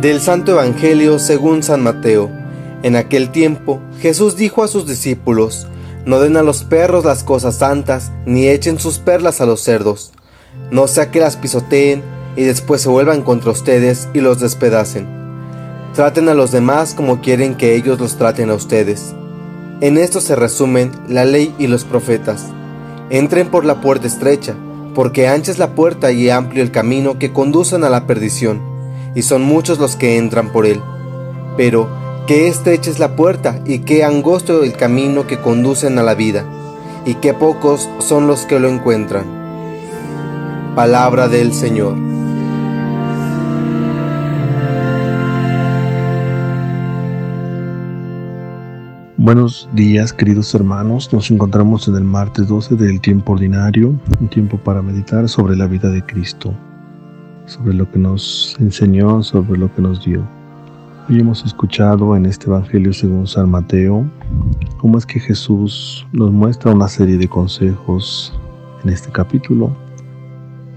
Del Santo Evangelio según San Mateo. En aquel tiempo Jesús dijo a sus discípulos, No den a los perros las cosas santas, ni echen sus perlas a los cerdos, no sea que las pisoteen y después se vuelvan contra ustedes y los despedacen. Traten a los demás como quieren que ellos los traten a ustedes. En esto se resumen la ley y los profetas. Entren por la puerta estrecha, porque ancha es la puerta y amplio el camino que conducen a la perdición y son muchos los que entran por él. Pero, qué estrecha es la puerta y qué angosto el camino que conducen a la vida, y qué pocos son los que lo encuentran. Palabra del Señor. Buenos días queridos hermanos, nos encontramos en el martes 12 del tiempo ordinario, un tiempo para meditar sobre la vida de Cristo sobre lo que nos enseñó, sobre lo que nos dio. Hoy hemos escuchado en este Evangelio según San Mateo cómo es que Jesús nos muestra una serie de consejos en este capítulo.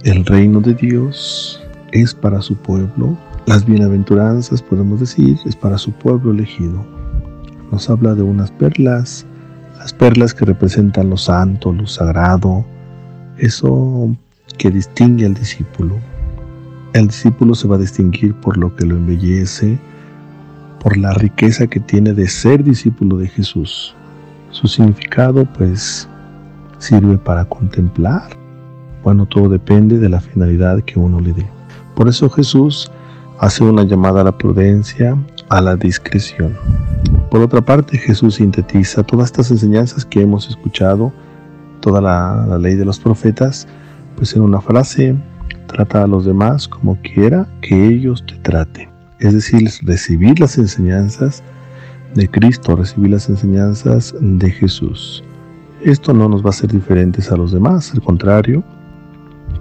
El reino de Dios es para su pueblo. Las bienaventuranzas, podemos decir, es para su pueblo elegido. Nos habla de unas perlas, las perlas que representan lo santo, lo sagrado, eso que distingue al discípulo. El discípulo se va a distinguir por lo que lo embellece, por la riqueza que tiene de ser discípulo de Jesús. Su significado pues sirve para contemplar. Bueno, todo depende de la finalidad que uno le dé. Por eso Jesús hace una llamada a la prudencia, a la discreción. Por otra parte, Jesús sintetiza todas estas enseñanzas que hemos escuchado, toda la, ley de los profetas, pues en una frase Trata a los demás como quiera que ellos te traten. Es decir, recibir las enseñanzas de Cristo, recibir las enseñanzas de Jesús. Esto no nos va a hacer diferentes a los demás, al contrario,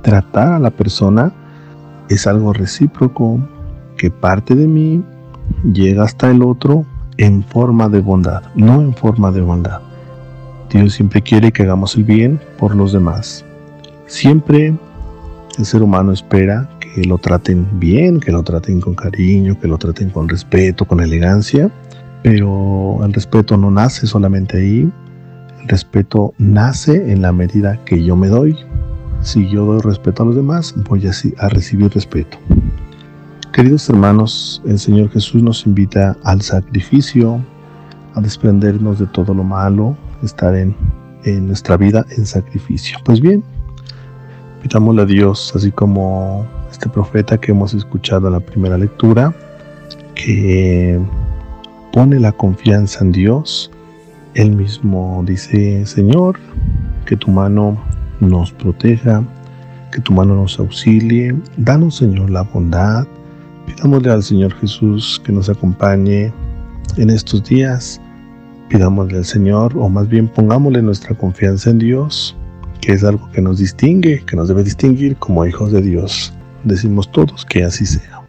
tratar a la persona es algo recíproco que parte de mí llega hasta el otro en forma de bondad, no en forma de bondad. Dios siempre quiere que hagamos el bien por los demás. Siempre el ser humano espera que lo traten bien, que lo traten con cariño, que lo traten con respeto, con elegancia, pero el respeto no nace solamente ahí, el respeto nace en la medida que yo me doy. Si yo doy respeto a los demás, voy así a recibir respeto. Queridos hermanos, el Señor Jesús nos invita al sacrificio, a desprendernos de todo lo malo, estar en, en nuestra vida en sacrificio. Pues bien, Pidámosle a Dios, así como este profeta que hemos escuchado en la primera lectura, que pone la confianza en Dios. Él mismo dice, Señor, que tu mano nos proteja, que tu mano nos auxilie. Danos, Señor, la bondad. Pidámosle al Señor Jesús que nos acompañe en estos días. Pidámosle al Señor, o más bien pongámosle nuestra confianza en Dios que es algo que nos distingue, que nos debe distinguir como hijos de Dios. Decimos todos que así sea.